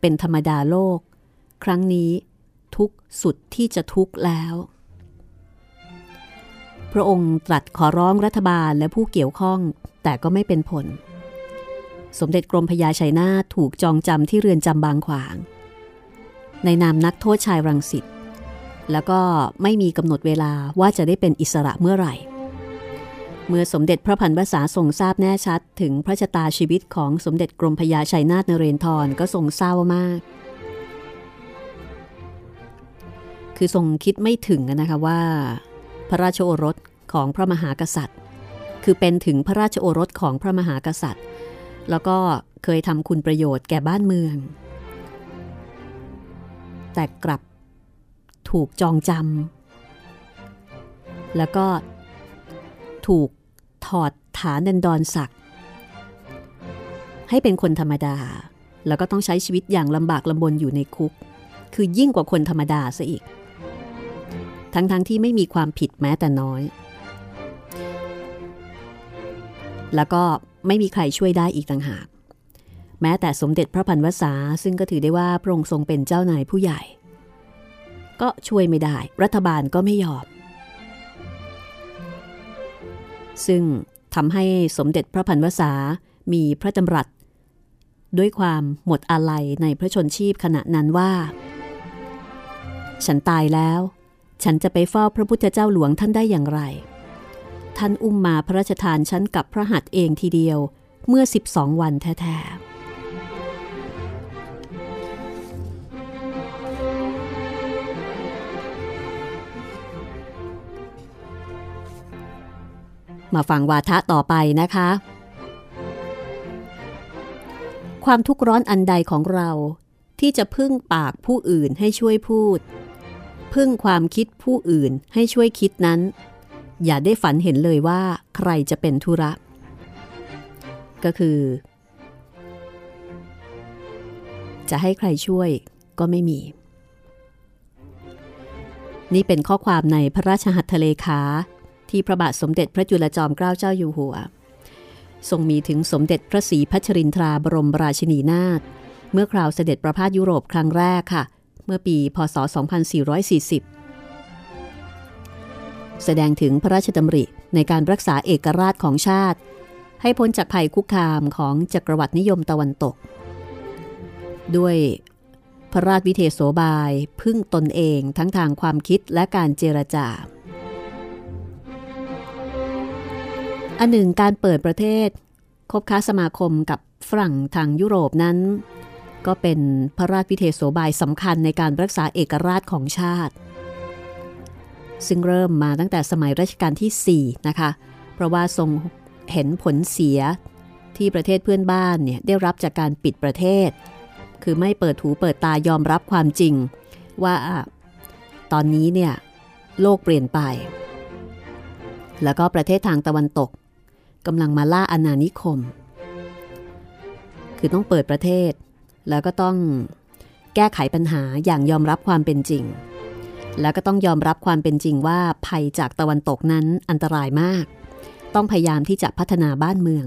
เป็นธรรมดาโลก ครั้งนี้ทุกสุดที่จะทุกแล้ว พระองค์ตรัสขอร้องรัฐบาลและผู้เกี่ยวข้อง แต่ก็ไม่เป็นผล สมเด็จกรมพญาชัยนาทถูกจองจำที่เรือนจำบางขวาง ในนามนักโทษชายรังสิตแล้วก็ไม่มีกำหนดเวลาว่าจะได้เป็นอิสระเมื่อไหร่ เมื่อสมเด็จพระพันวษาทรงทราบแน่ชัด ถึงพระชะตาชีวิตของสมเด็จกรมพญาชัยนาทนเรนทรก็ทรงเศร้ามาก คือทรงคิดไม่ถึงนะคะว่า พระราชโอรสของพระมหากษัตริย์ คือเป็นถึงพระราชโอรสของพระมหากษัตริย์ แล้วก็เคยทำคุณประโยชน์แก่บ้านเมือง แต่กลับถูกจองจำแล้วก็ถูก ถอดฐานันดรศักดิ์ให้เป็นคนธรรมดา แล้วก็ต้องใช้ชีวิตอย่างลำบากลำบนอยู่ในคุก คือยิ่งกว่าคนธรรมดาซะอีก ทั้งๆทที่ไม่มีความผิดแม้แต่น้อย แล้วก็ไม่มีใครช่วยได้อีกต่างหาก แม้แต่สมเด็จพระพันวษาซึ่งก็ถือได้ว่าพระองค์ทรงเป็นเจ้านายผู้ใหญ่ ก็ช่วยไม่ได้ รัฐบาลก็ไม่ยอม ซึ่งทำให้สมเด็จพระพันวษามีพระดำรัส ด้วยความหมดอาลัยในพระชนชีพขณะนั้นว่า ฉันตายแล้ว ฉันจะไปเฝ้าพระพุทธเจ้าหลวงท่านได้อย่างไร ท่านอุ้มมาพระราชทานฉันกับพระหัตถ์เองทีเดียวเมื่อ 12 วันแท้ๆ มาฟังวาทะต่อไปนะคะ ความทุกข์ร้อนอันใดของเราที่จะพึ่งปากผู้อื่นให้ช่วยพูด พึ่งความคิดผู้อื่นให้ช่วยคิดนั้น อย่าได้ฝันเห็นเลยว่าใครจะเป็นธุระ ก็คือ จะให้ใครช่วยก็ไม่มี นี่เป็นข้อความในพระราชหัตถเลขา ที่พระบาทสมเด็จพระจุลจอมเกล้าเจ้าอยู่หัว ทรงมีถึงสมเด็จพระศรีพัชรินทราบรมราชินีนาถเมื่อคราวเสด็จประพาสยุโรปครั้งแรกค่ะ เมื่อปีพศ 2440 แสดงถึงพระราชดำริในการรักษาเอกราชของชาติ ให้พ้นจากภัยคุกคามของจักรวรรดินิยมตะวันตก ด้วยพระราชวิเทศโสบายพึ่งตนเองทั้งทางความคิดและการเจรจา อันหนึ่งการเปิดประเทศ คบค้าสมาคมกับฝรั่งทางยุโรปนั้น ก็เป็นพระราชพิเทศโสบายสำคัญในการรักษาเอกราชของชาติ ซึ่งเริ่มมาตั้งแต่สมัยรัชกาลที่ 4 นะคะ เพราะว่าทรงเห็นผลเสียที่ประเทศเพื่อนบ้านเนี่ยได้รับจากการปิดประเทศ คือไม่เปิดหูเปิดตายอมรับความจริง ว่าตอนนี้เนี่ยโลกเปลี่ยนไป แล้วก็ประเทศทางตะวันตก กำลังมาล่าอาณานิคม คือต้องเปิดประเทศ แล้วก็ต้องแก้ไขปัญหาอย่างยอมรับความเป็นจริง แล้วก็ต้องยอมรับความเป็นจริงว่าภัยจากตะวันตกนั้นอันตรายมาก ต้องพยายามที่จะพัฒนาบ้านเมือง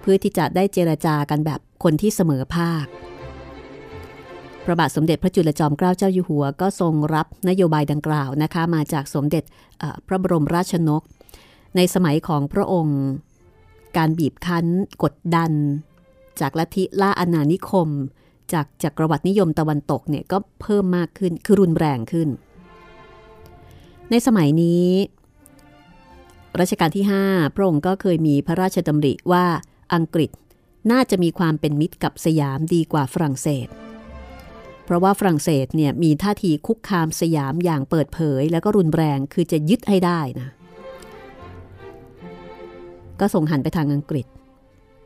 เพื่อที่จะได้เจรจากันแบบคนที่เสมอภาคพระบาทสมเด็จพระจุลจอมเกล้าเจ้าอยู่หัว ก็ทรงรับนโยบายดังกล่าวนะคะมาจากสมเด็จพระบรมราชนก ในสมัยของพระองค์ การบีบคั้น กดดัน จากลัทธิล่าอาณานิคม จากจักรวรรดินิยมตะวันตกเนี่ยก็เพิ่มมากขึ้นคือรุนแรงขึ้น ในสมัยนี้รัชกาลที่ 5 พระองค์ก็เคยมีพระราชดำริว่าอังกฤษน่าจะมีความเป็นมิตรกับสยามดีกว่าฝรั่งเศส เพราะว่าฝรั่งเศสเนี่ยมีท่าทีคุกคามสยามอย่างเปิดเผย แล้วก็รุนแรงคือจะยึดให้ได้นะ ก็ส่งหันไปทางอังกฤษ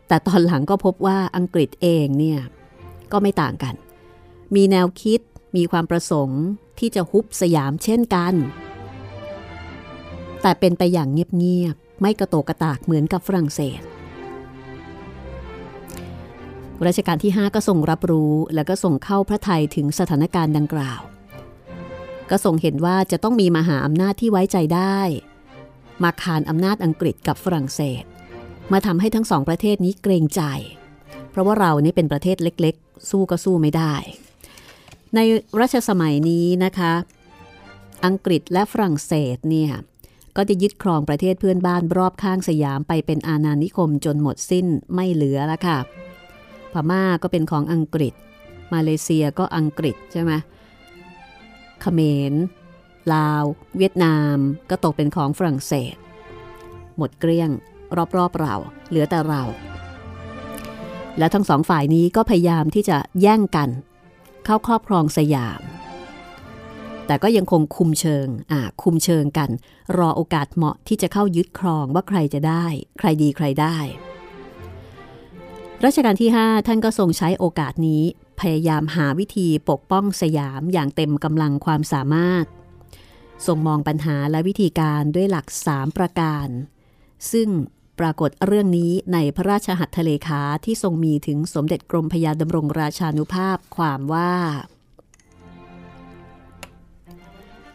แต่ตอนหลังก็พบว่าอังกฤษเองเนี่ยก็ไม่ต่างกัน มีแนวคิดมีความประสงค์ที่จะฮุบสยามเช่นกัน แต่เป็นไปอย่างเงียบๆไม่กระโตกกระตากเหมือนกับฝรั่งเศสรัชกาลที่ 5 ก็ทรงรับรู้แล้วก็ส่งเข้าพระไทยถึงสถานการณ์ดังกล่าว ก็ทรงเห็นว่าจะต้องมีมหาอำนาจที่ไว้ใจได้ มาคานอำนาจอังกฤษกับฝรั่งเศส มาทำให้ทั้งสองประเทศนี้เกรงใจ เพราะว่าเรานี่เป็นประเทศเล็กๆ สู้ก็สู้ไม่ได้ ในรัชสมัยนี้นะคะ อังกฤษและฝรั่งเศสเนี่ยก็จะยึดครองประเทศเพื่อนบ้านรอบข้างสยามไปเป็นอาณานิคมจนหมดสิ้นไม่เหลือแล้วค่ะ พม่าก็เป็นของอังกฤษ มาเลเซียก็อังกฤษใช่ไหมเขมร ลาว เวียดนาม ก็ตกเป็นของฝรั่งเศส หมดเกลี้ยง รอบๆเรา เหลือแต่เรา และทั้งสองฝ่ายนี้ก็พยายามที่จะแย่งกัน เข้าครอบครองสยาม แต่ก็ยังคงคุมเชิงอ่าคุมเชิงกัน รอโอกาสเหมาะที่จะเข้ายึดครองว่าใครจะได้ ใครดีใครได้รัชกาลที่ 5 ท่านก็ทรงใช้โอกาสนี้ พยายามหาวิธีปกป้องสยามอย่างเต็มกำลังความสามารถ ทรงมองปัญหาและวิธีการด้วยหลัก 3 ประการ ซึ่งปรากฏเรื่องนี้ในพระราชหัตถเลขาที่ทรงมีถึงสมเด็จกรมพยาดำรงราชานุภาพความว่า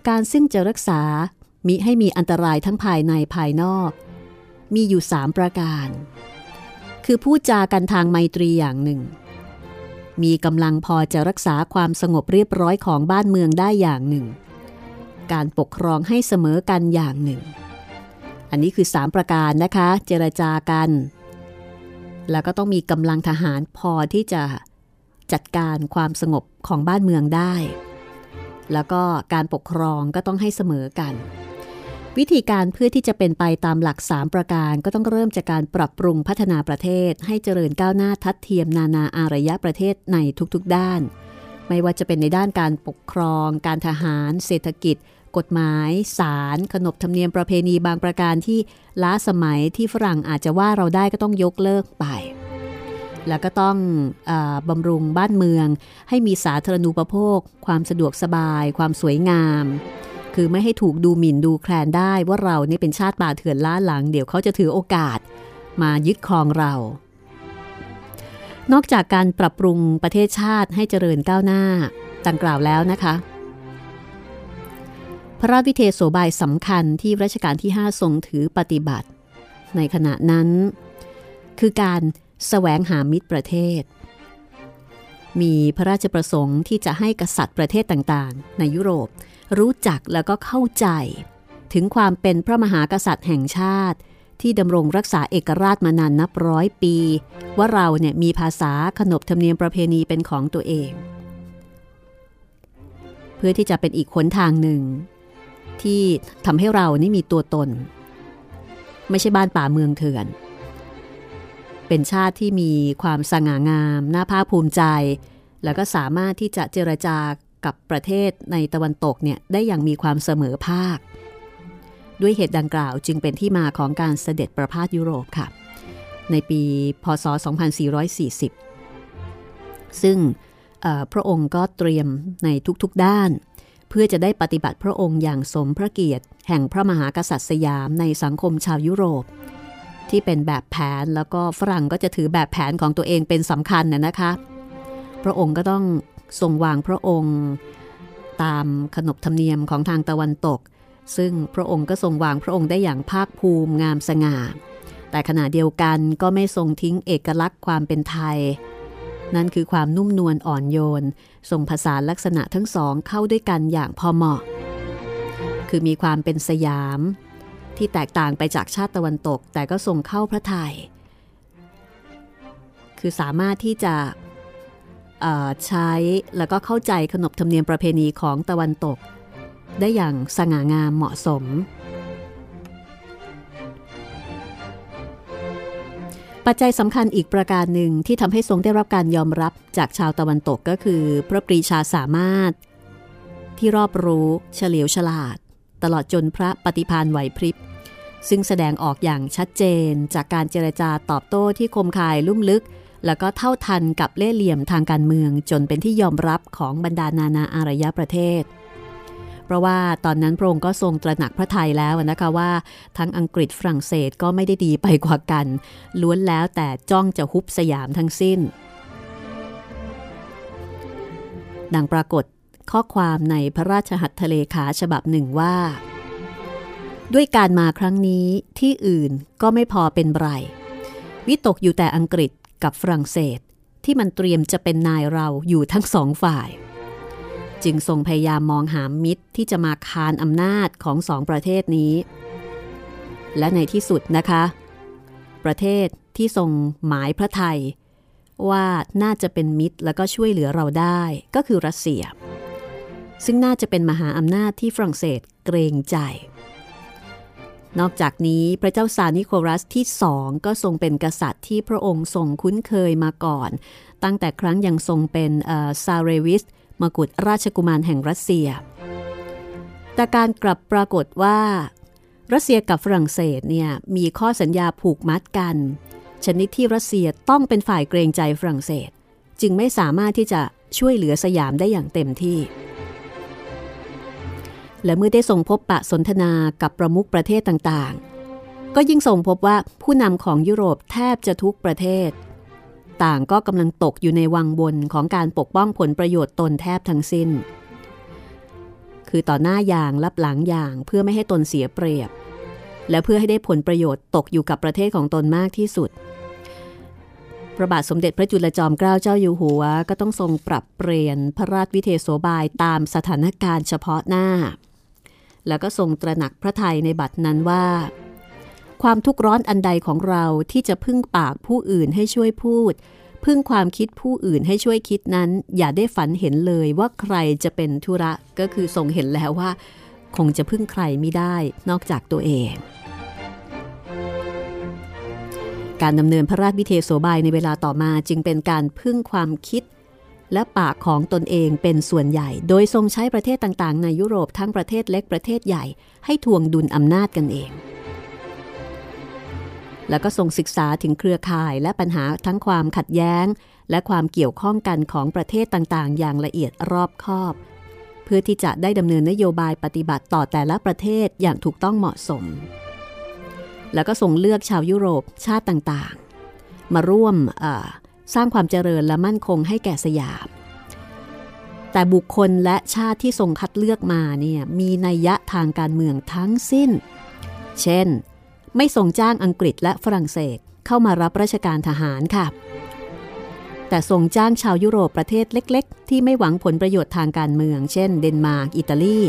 การซึ่งจะรักษามิให้มีอันตรายทั้งภายในภายนอก มีอยู่สามประการ คือพูดจากันทางไมตรีอย่างหนึ่ง มีกำลังพอจะรักษาความสงบเรียบร้อยของบ้านเมืองได้อย่างหนึ่ง การปกครองให้เสมอกันอย่างหนึ่ง อันนี้คือ 3 ประการนะคะ เจรจากัน แล้วก็ต้องมีกำลังทหารพอที่จะจัดการความสงบของบ้านเมืองได้ แล้วก็การปกครองก็ต้องให้เสมอกัน วิธีการเพื่อที่จะเป็นไปตามหลัก 3 ประการก็ต้องเริ่มจากการปรับปรุงพัฒนาประเทศ ให้เจริญก้าวหน้าทัดเทียมนานาอารยประเทศในทุกๆด้าน ไม่ว่าจะเป็นในด้านการปกครอง การทหาร เศรษฐกิจ กฎหมายศาลขนบธรรมเนียมประเพณีบางประการที่ล้าสมัยที่ฝรั่งอาจจะว่าเราได้ก็ต้องยกเลิกไป แล้วก็ต้องอบำรุงบ้านเมือง ให้มีสาธารณูปโภค ความสะดวกสบาย ความสวยงาม คือไม่ให้ถูกดูหมิ่นดูแคลนได้ว่าเรานี่เป็นชาติป่าเถื่อนล้าหลัง เดี๋ยวเขาจะถือโอกาส มายึดครองเรานอกจากการปรับปรุงประเทศชาติให้เจริญก้าวหน้าดังกล่าวแล้วนะคะ พระราชวิเทศโสบายสำคัญที่รัชกาลที่ 5 ทรงถือปฏิบัติ ในขณะนั้น คือการสแสวงหามิตรประเทศ มีพระราชประสงค์ที่จะให้กษัตริย์ประเทศต่างๆ ในยุโรปรู้จักแล้วก็เข้าใจ ถึงความเป็นพระมหากษัตริย์แห่งชาติ ที่ดำรงรักษาเอกราชมานานนับร้อยปี ว่าเราเนี่ยมีภาษาขนบธรรมเนียมประเพณีเป็นของตัวเอง เพื่อที่จะเป็นอีกขนทางหนึ่ง ที่ทำให้เรานี่มีตัวตน ไม่ใช่บ้านป่าเมืองเถื่อน เป็นชาติที่มีความสง่างามน่าภาคภูมิใจ แล้วก็สามารถที่จะเจรจากับประเทศในตะวันตกเนี่ยได้อย่างมีความเสมอภาค ด้วยเหตุดังกล่าวจึงเป็นที่มาของการเสด็จประพาสยุโรปค่ะ ในปีพศ 2440 ซึ่งพระองค์ก็เตรียมในทุกๆด้าน เพื่อจะได้ปฏิบัติพระองค์อย่างสมพระเกียรติ แห่งพระมหากษัตริย์สยามในสังคมชาวยุโรป ที่เป็นแบบแผนแล้วก็ฝรั่งก็จะถือแบบแผนของตัวเองเป็นสำคัญน่ะนะคะ พระองค์ก็ต้องทรงวางพระองค์ ตามขนบธรรมเนียมของทางตะวันตก ซึ่งพระองค์ก็ทรงวางพระองค์ได้อย่างภาคภูมิงามสง่าแต่ขณะเดียวกันก็ไม่ทรงทิ้งเอกลักษณ์ความเป็นไทย นั่นคือความนุ่มนวลอ่อนโยนทรงภาษาลักษณะทั้งสองเข้าด้วยกันอย่างพอเหมาะ คือมีความเป็นสยาม ที่แตกต่างไปจากชาติตะวันตก แต่ก็ทรงเข้าพระไทย คือสามารถที่จะใช้แล้วก็เข้าใจขนบธรรมเนียมประเพณีของตะวันตก ได้อย่างสง่างามเหมาะสม ปัจจัยสำคัญอีกประการหนึ่งที่ทำให้ทรงได้รับการยอมรับจากชาวตะวันตกก็คือ พระปรีชาสามารถ ที่รอบรู้เฉลียวฉลาด ตลอดจนพระปฏิพานไหวพริบ ซึ่งแสดงออกอย่างชัดเจนจากการเจรจาตอบโต้ที่คมคายลุ่มลึก แล้วก็เท่าทันกับเล่ห์เหลี่ยมทางการเมืองจนเป็นที่ยอมรับของบรรดานานาอารยประเทศ เพราะว่าตอนนั้นพระองค์ก็ทรงตระหนักพระทัยแล้วนะคะว่า ทั้งอังกฤษฝรั่งเศสก็ไม่ได้ดีไปกว่ากัน ล้วนแล้วแต่จ้องจะฮุบสยามทั้งสิ้น ดังปรากฏข้อความในพระราชหัตถเลขาฉบับหนึ่งว่า ด้วยการมาครั้งนี้ที่อื่นก็ไม่พอเป็นไรวิตกอยู่แต่อังกฤษกับฝรั่งเศส ที่มันเตรียมจะเป็นนายเราอยู่ทั้งสองฝ่าย จึงทรงพยายามมองหามิตรที่จะมาคานอำนาจของสองประเทศนี้ และในที่สุดนะคะ ประเทศที่ทรงหมายพระไทย ว่าน่าจะเป็นมิตรแล้วก็ช่วยเหลือเราได้ก็คือรัสเซีย ซึ่งน่าจะเป็นมหาอำนาจที่ฝรั่งเศสเกรงใจ นอกจากนี้พระเจ้าซานิโคลัสที่สองก็ทรงเป็นกษัตริย์ที่พระองค์ทรงคุ้นเคยมาก่อน ตั้งแต่ครั้งยังทรงเป็นซาเรวิส มกุฎราชกุมารแห่งรัสเซีย แต่การกลับปรากฏว่า รัสเซียกับฝรั่งเศสเนี่ยมีข้อสัญญาผูกมัดกัน ชนิดที่รัสเซียต้องเป็นฝ่ายเกรงใจฝรั่งเศส จึงไม่สามารถที่จะช่วยเหลือสยามได้อย่างเต็มที่ และเมื่อได้ส่งพบปะสนทนากับประมุขประเทศต่างๆ ก็ยิ่งส่งพบว่าผู้นำของยุโรปแทบจะทุกประเทศ ต่างก็กำลังตกอยู่ในวังบนของการปกป้องผลประโยชน์ตนแทบทั้งสิ้น คือต่อหน้าอย่างรับหลังอย่างเพื่อไม่ให้ตนเสียเปรียบ และเพื่อให้ได้ผลประโยชน์ตกอยู่กับประเทศของตนมากที่สุด พระบาทสมเด็จพระจุลจอมเกล้าเจ้าอยู่หัว ก็ต้องทรงปรับเปลี่ยนพระราชวิเทศโสบายตามสถานการณ์เฉพาะหน้า แล้วก็ทรงตระหนักพระทัยในบัดนั้นว่า ความทุกข์ร้อนอันใดของเราที่จะพึ่งปากผู้อื่นให้ช่วยพูด พึ่งความคิดผู้อื่นให้ช่วยคิดนั้น อย่าได้ฝันเห็นเลยว่าใครจะเป็นธุระก็คือทรงเห็นแล้วว่า คงจะพึ่งใครไม่ได้นอกจากตัวเอง การดำเนินพระราชวิเทโสบายในเวลาต่อมาจึงเป็นการพึ่งความคิดและปากของตนเองเป็นส่วนใหญ่ โดยทรงใช้ประเทศต่างๆ ในยุโรปทั้งประเทศเล็กประเทศใหญ่ ให้ทวงดุลอำนาจกันเอง แล้วก็ทรงศึกษาถึงเครือข่ายและปัญหาทั้งความขัดแย้ง และความเกี่ยวข้องกันของประเทศต่างๆ อย่างละเอียดรอบคอบ เพื่อที่จะได้ดำเนินนโยบายปฏิบัติต่อแต่ละประเทศอย่างถูกต้องเหมาะสม แล้วก็ทรงเลือกชาวยุโรปชาติต่างๆ มาร่วมสร้างความเจริญและมั่นคงให้แก่สยามแต่บุคคลและชาติที่ทรงคัดเลือกมาเนี่ยมีนัยยะทางการเมืองทั้งสิ้น เช่น ไม่ทรงจ้างอังกฤษและฝรั่งเศสเข้ามารับราชการทหารค่ะ แต่ทรงจ้างชาวยุโรปประเทศเล็ก ๆ ที่ไม่หวังผลประโยชน์ทางการเมือง เช่น เดนมาร์กอิตาลี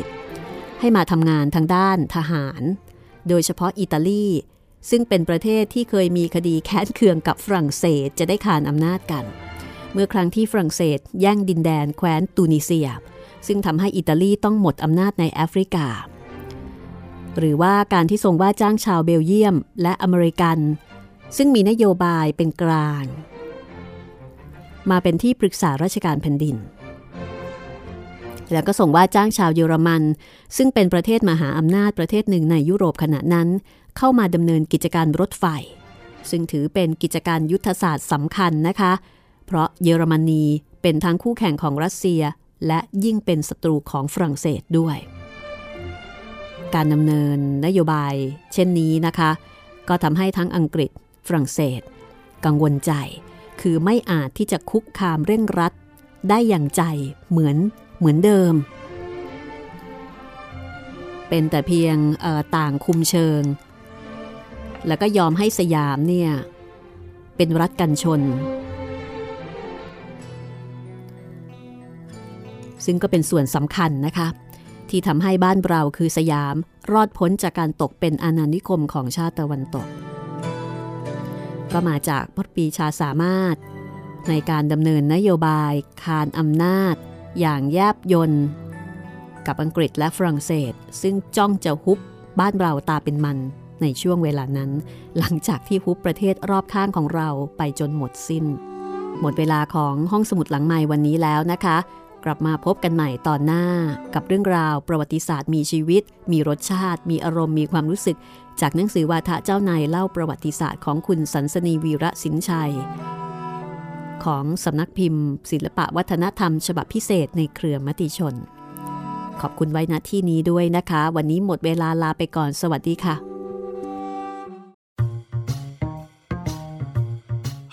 ให้มาทำงานทางด้านทหาร โดยเฉพาะอิตาลีซึ่งเป็นประเทศที่เคยมีคดีแค้นเคืองกับฝรั่งเศสจะได้คานอำนาจกัน เมื่อครั้งที่ฝรั่งเศสแย่งดินแดนแคว้นตูนิเซีย ซึ่งทำให้อิตาลีต้องหมดอำนาจในแอฟริกา หรือว่าการที่ทรงว่าจ้างชาวเบลเยียมและอเมริกัน ซึ่งมีนโยบายเป็นกลาง มาเป็นที่ปรึกษาราชการแผ่นดิน แล้วก็ส่งว่าจ้างชาวเยอรมัน ซึ่งเป็นประเทศมหาอำนาจประเทศหนึ่งในยุโรปขณะนั้น เข้ามาดำเนินกิจการรถไฟ ซึ่งถือเป็นกิจการยุทธศาสตร์สำคัญนะคะ เพราะเยอรมนีเป็นทั้งคู่แข่งของรัสเซีย และยิ่งเป็นศัตรูของฝรั่งเศสด้วย การดำเนินนโยบาย เช่นนี้นะคะ ก็ทำให้ทั้งอังกฤษ ฝรั่งเศส กังวลใจ คือไม่อาจที่จะคุกคามเร่งรัด ได้อย่างใจเหมือนเหมือนเดิม เป็นแต่เพียงต่างคุมเชิง แล้วก็ยอมให้สยามเนี่ย เป็นรัฐกันชน ซึ่งก็เป็นส่วนสำคัญนะคะ ที่ทำให้บ้านเราคือสยามรอดพ้นจากการตกเป็นอาณานิคมของชาติตะวันตก ก็มาจากพจปีชาสามารถ ในการดำเนินนโยบายคานอำนาจ อย่างแยบยนกับอังกฤษและฝรั่งเศส ซึ่งจ้องจะฮุบบ้านเราตาเป็นมันในช่วงเวลานั้น หลังจากที่ฮุบประเทศรอบข้างของเราไปจนหมดสิน้น หมดเวลาของห้องสมุดหลังใหม่วันนี้แล้วนะคะ กลับมาพบกันใหม่ตอนหน้า กับเรื่องราวประวัติศาสตร์มีชีวิต มีรสชาติ มีอารมณ์มีความรู้สึก จากหนังสือวาทะเจ้านายเล่าประวัติศาสตร์ของคุณสันสนีวีระสินชัย ของสำนักพิมพ์ ศิลปะวัฒนธรรม ฉบับพิเศษในเครือมติชน ขอบคุณไว้ณที่นี้ด้วยนะคะ วันนี้หมดเวลาลาไปก่อนสวัสดีค่ะ